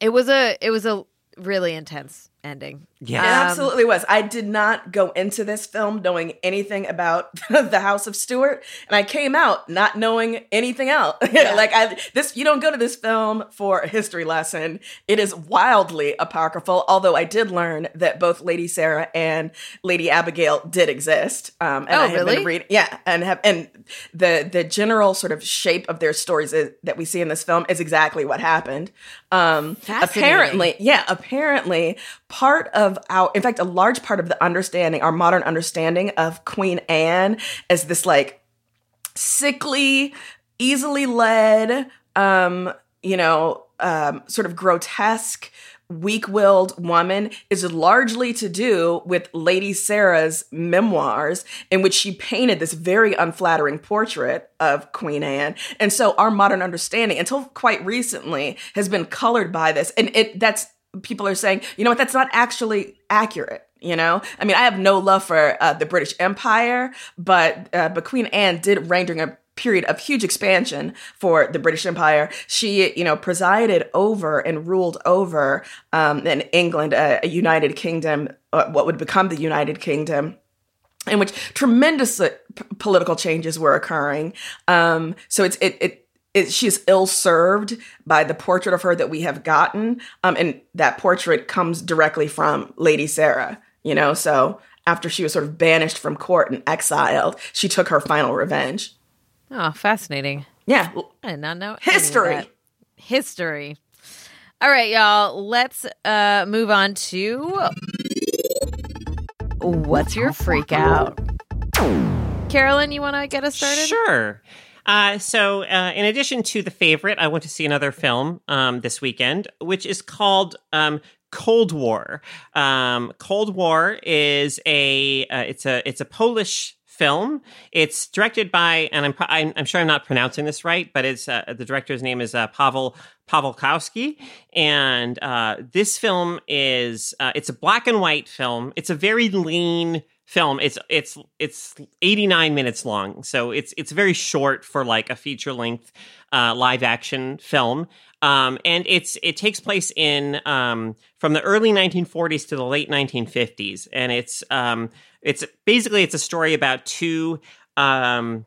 A: it was a it was a really intense ending.
B: Yeah.
C: It
A: Um,
C: absolutely was. I did not go into this film knowing anything about the House of Stuart, and I came out not knowing anything else. like I this you don't go to this film for a history lesson. It is wildly apocryphal, although I did learn that both Lady Sarah and Lady Abigail did exist. Um and
A: Oh,
C: I have
A: really?
C: been reading yeah, and have and the the general sort of shape of their stories is, that we see in this film is exactly what happened. Um
A: Fascinating.
C: apparently yeah, apparently part of our, in fact, a large part of the understanding, our modern understanding of Queen Anne as this like sickly, easily led, um, you know, um, sort of grotesque, weak willed woman is largely to do with Lady Sarah's memoirs, in which she painted this very unflattering portrait of Queen Anne. And so our modern understanding, until quite recently, has been colored by this. And it that's people are saying, you know what, that's not actually accurate. You know, I mean, I have no love for uh, the British Empire, but uh, but Queen Anne did reign during a period of huge expansion for the British Empire. She, you know, presided over and ruled over um, in England, a, a United Kingdom, uh, what would become the United Kingdom in which tremendous p- political changes were occurring. Um, so it's it, it it, she's ill served by the portrait of her that we have gotten. Um, and that portrait comes directly from Lady Sarah, you know? So after she was sort of banished from court and exiled, she took her final revenge.
A: Oh, fascinating.
C: Yeah.
A: I did not know.
C: History.
A: History. All right, y'all. Let's uh, move on to what's your freak out? Carolyn, you want to get us started?
B: Sure. Uh, so, uh, in addition to the favorite, I went to see another film um, this weekend, which is called um, Cold War. Um, Cold War is a uh, it's a it's a Polish film. It's directed by, and I'm I'm, I'm sure I'm not pronouncing this right, but it's uh, the director's name is uh, Pavel Pawlikowski, and uh, this film is uh, it's a black and white film. It's a very lean film. It's it's it's 89 minutes long, so it's it's very short for like a feature length uh, live action film. Um, and it's it takes place in um, from the early 1940s to the late 1950s, and it's um, it's basically it's a story about two um,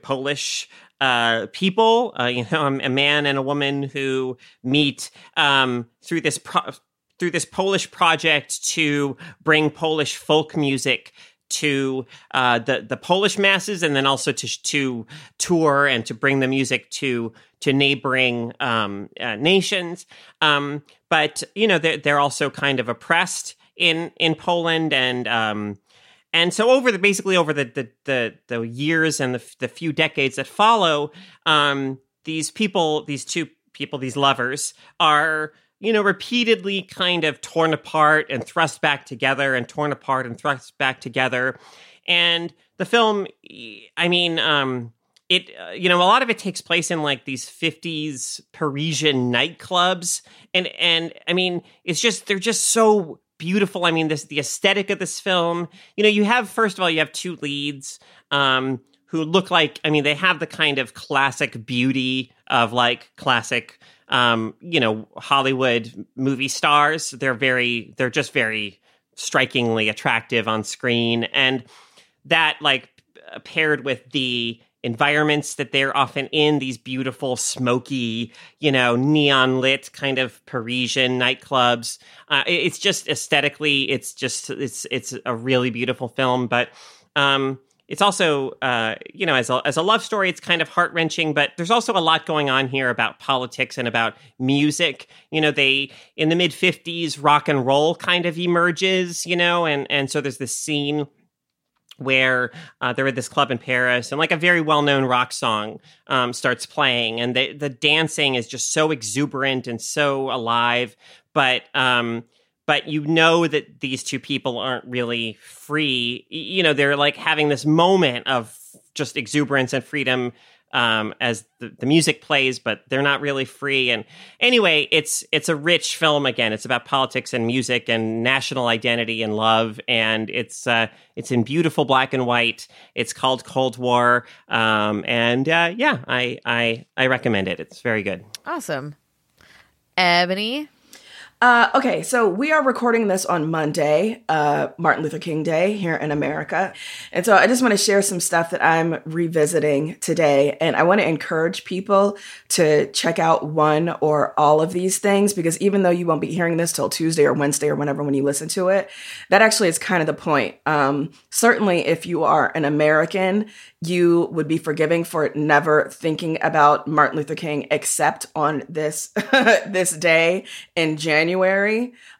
B: Polish uh, people, uh, you know, a man and a woman who meet um, through this pro- through this Polish project to bring Polish folk music to uh, the the Polish masses, and then also to to tour and to bring the music to to neighboring um, uh, nations. Um, but you know, they're they're also kind of oppressed in in Poland, and um, and so over the basically over the the the, the years and the the few decades that follow, um, these people, these two people, these lovers are you know, repeatedly kind of torn apart and thrust back together and torn apart and thrust back together. And the film, I mean, um, it, uh, you know, a lot of it takes place in like these 50s Parisian nightclubs. And, and I mean, it's just, they're just so beautiful. I mean, this, the aesthetic of this film, you know, you have, first of all, you have two leads, um, who look like, I mean, they have the kind of classic beauty of like classic um, you know, Hollywood movie stars. They're very, they're just very strikingly attractive on screen. And that, like, paired with the environments that they're often in, these beautiful, smoky, you know, neon lit kind of Parisian nightclubs. Uh, it's just aesthetically, it's just, it's, it's a really beautiful film. But, um, it's also, uh, you know, as a, as a love story, it's kind of heart wrenching, but there's also a lot going on here about politics and about music. You know, they, in the mid 50s, rock and roll kind of emerges, you know, and, and so there's this scene where uh, they're at this club in Paris and like a very well known rock song um, starts playing and the, the dancing is just so exuberant and so alive. But, um, but you know that these two people aren't really free. You know, they're like having this moment of just exuberance and freedom um, as the, the music plays, but they're not really free. And anyway, it's it's a rich film. Again, it's about politics and music and national identity and love, and it's uh, it's in beautiful black and white. It's called Cold War, um, and uh, yeah, I I I recommend it. It's very good.
A: Awesome, Ebony.
C: Uh, okay, so we are recording this on Monday, uh, Martin Luther King Day here in America. And so I just want to share some stuff that I'm revisiting today. And I want to encourage people to check out one or all of these things because even though you won't be hearing this till Tuesday or Wednesday or whenever when you listen to it, that actually is kind of the point. Um, certainly, if you are an American, you would be forgiving for never thinking about Martin Luther King except on this this day in January.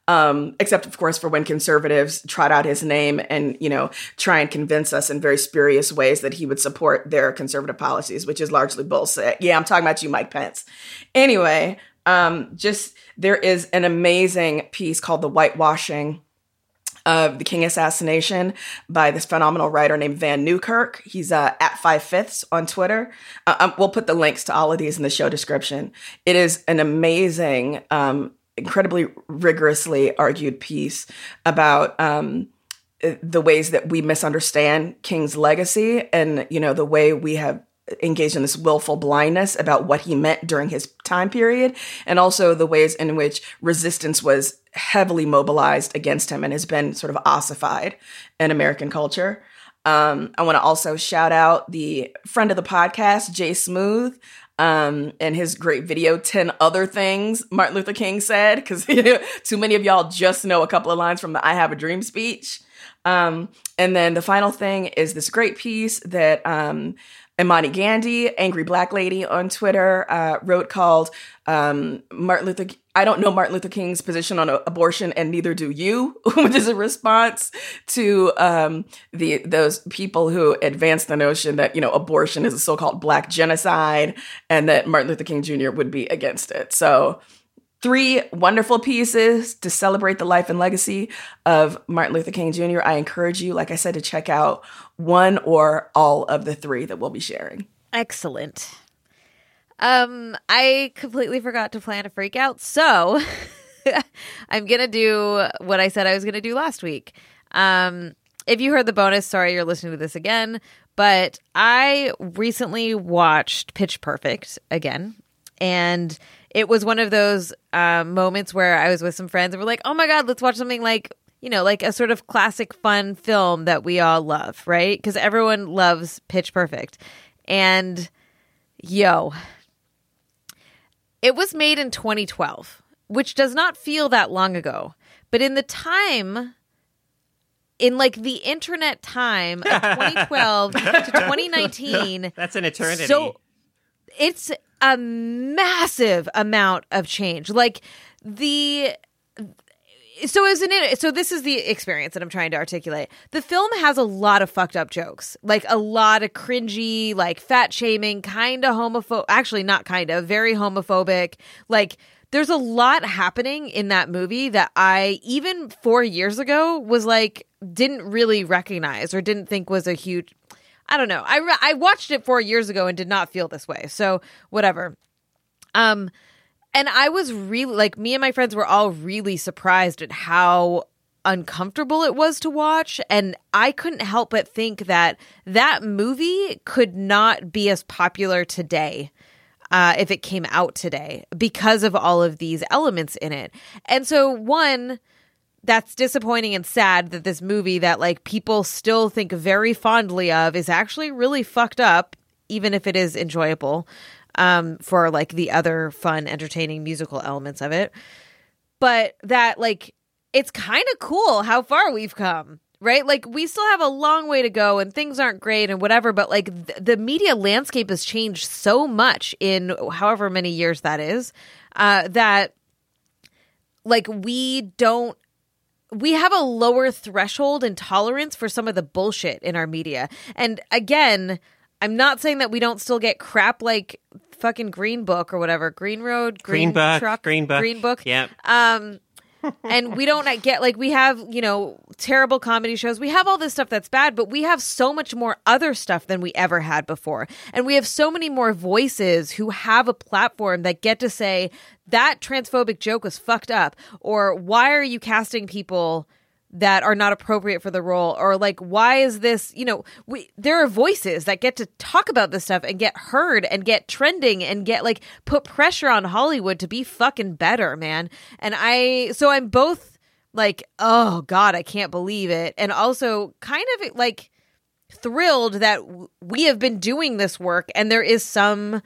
C: Um, except of course for when conservatives trot out his name and you know try and convince us in very spurious ways that he would support their conservative policies, which is largely bullshit. Yeah, I'm talking about you, Mike Pence. Anyway, um, just there is an amazing piece called "The Whitewashing." of the King assassination by this phenomenal writer named Vann Newkirk. He's uh, at Five Fifths on Twitter. Uh, um, we'll put the links to all of these in the show description. It is an amazing um, incredibly rigorously argued piece about um, the ways that we misunderstand King's legacy and, you know, the way we have engaged in this willful blindness about what he meant during his time period, and also the ways in which resistance was heavily mobilized against him and has been sort of ossified in American culture. Um, I want to also shout out the friend of the podcast, Jay Smooth, um, and his great video, 10 Other Things Martin Luther King said, because too many of y'all just know a couple of lines from the I Have a Dream speech. Um, and then the final thing is this great piece that um, Imani Gandy, angry black lady on Twitter, uh, wrote called um, Martin Luther. I don't know Martin Luther King's position on abortion, and neither do you, which is a response to um, the those people who advance the notion that you know abortion is a so-called black genocide, and that Martin Luther King Jr. would be against it. So three wonderful pieces to celebrate the life and legacy of Martin Luther King Jr. I encourage you, like I said, to check out one or all of the three that we'll be sharing.
A: Excellent. Um, I completely forgot to plan a freak out, so I'm gonna do what I said I was gonna do last week. Um, if you heard the bonus, sorry you're listening to this again, but I recently watched Pitch Perfect again, and it was one of those um, moments where I was with some friends and we're like, oh my God, let's watch something like, you know, like a sort of classic fun film that we all love, right? Because everyone loves Pitch Perfect. And yo, it was made in 2012, which does not feel that long ago. But in the time, in like the internet time of 2012 to 2019,
B: that's an eternity.
A: So it's a massive amount of change. Like the so it as an so this is the experience that I'm trying to articulate. The film has a lot of fucked up jokes, like a lot of cringy, like fat shaming, kind of homophobic. Actually, not kind of, very homophobic. Like there's a lot happening in that movie that I even four years ago was like didn't really recognize or didn't think was a huge I don't know. I re- I watched it four years ago and did not feel this way. So whatever. Um, and I was really like me and my friends were all really surprised at how uncomfortable it was to watch and I couldn't help but think that that movie could not be as popular today uh, if it came out today because of all of these elements in it. And so one that's disappointing and sad that this movie that like people still think very fondly of is actually really fucked up even if it is enjoyable um for like the other fun entertaining musical elements of it but that like it's kind of cool how far we've come right like we still have a long way to go and things aren't great and whatever but like th- the media landscape has changed so much in however many years that is uh that like we don't we have a lower threshold and tolerance for some of the bullshit in our media. And again, I'm not saying that we don't still get crap like fucking Green Book or whatever, Green Road, Green,
B: Green Book,
A: Truck,
B: Green Book,
A: Green Book.
B: Yep.
A: Um, and we don't get like we have you know terrible comedy shows we have all this stuff that's bad but we have so much more other stuff than we ever had before and we have so many more voices who have a platform that get to say that transphobic joke was fucked up or why are you casting people that are not appropriate for the role or like why is this you know we there are voices that get to talk about this stuff and get heard and get trending and get like put pressure on Hollywood to be fucking better man and I so I'm both like oh god I can't believe it and also kind of like thrilled that we have been doing this work and there is some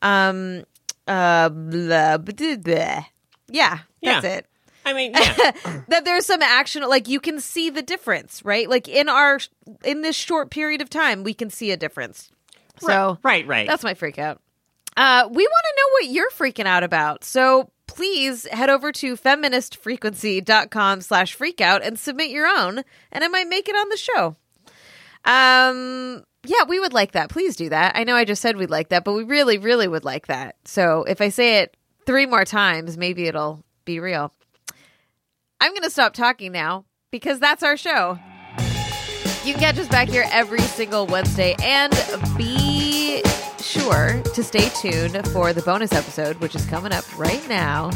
A: um uh blah, blah, blah. yeah that's
B: Yeah.
A: it
B: I mean, yeah.
A: that there's some action like you can see the difference right? Like in our in this short period of time we can see a difference. So
B: right, right.
A: that's my freak out. Uh we want to know what you're freaking out about. So please head over to feministfrequency.com slash freakout and submit your own and i might make it on the show. Um yeah we would like that. Please do that. I know i just said we'd like that but we really really would like that. So if i say it three more times maybe it'll be real I'm going to stop talking now because that's our show. You can catch us back here every single Wednesday and be sure to stay tuned for the bonus episode, which is coming up right now.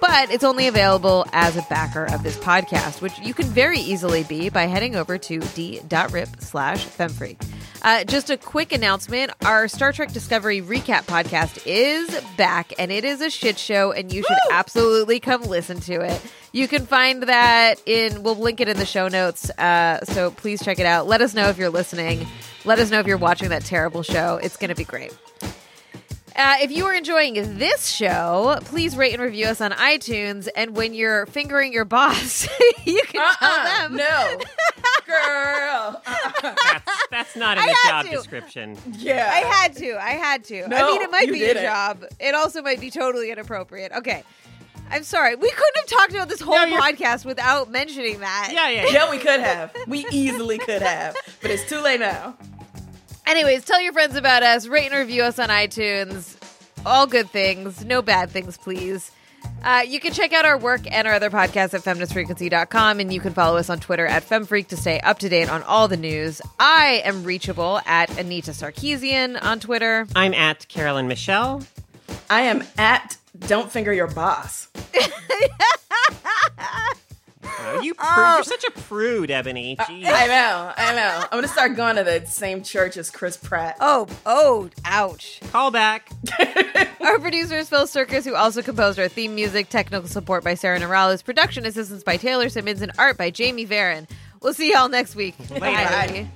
A: but it's only available as a backer of this podcast, which you can very easily be by heading over to d.rip slash femfreak. Uh, just a quick announcement our Star Trek Discovery recap podcast is back, and it is a shit show, and you should absolutely come listen to it. You can find that in, we'll link it in the show notes. Uh, so please check it out. Let us know if you're listening. Let us know if you're watching that terrible show. It's going to be great. Uh, if you are enjoying this show, please rate and review us on iTunes. And when you're fingering your boss, you can
C: Uh-uh,
A: tell them.
C: no, girl. Uh-uh.
B: That's, that's not in
A: I
B: the job
A: to.
B: description.
C: Yeah,
A: I had to. I had to. I mean, it might
C: you
A: be a
C: didn't.
A: job. It also might be totally inappropriate. Okay. I'm sorry. We couldn't have talked about this whole
B: No,
A: podcast without mentioning that.
B: Yeah, yeah. yeah.
C: Yeah, we could have. We easily could have, but it's too late now.
A: Anyways, tell your friends about us. Rate and review us on iTunes. All good things. No bad things, please. Uh, you can check out our work and our other podcasts at feministfrequency.com, and you can follow us on Twitter at FemFreak to stay up to date on all the news. I am reachable at Anita Sarkeesian on Twitter.
B: I'm at Carolyn Michelle.
C: I am at Don't Finger Your Boss.
B: Oh, you prude.
A: Oh.
B: You're such a prude, Ebony. Uh, Jeez.
C: I know, I know. I'm gonna start going to the same church as Chris Pratt.
A: Oh, oh, ouch.
B: Call back.
A: Our producer is Phil Circus, who also composed our theme music. Technical support by Sarah Norales. Production assistance by Taylor Simmons and art by Jamie Varon. We'll see y'all next week.
B: Later.
A: Bye.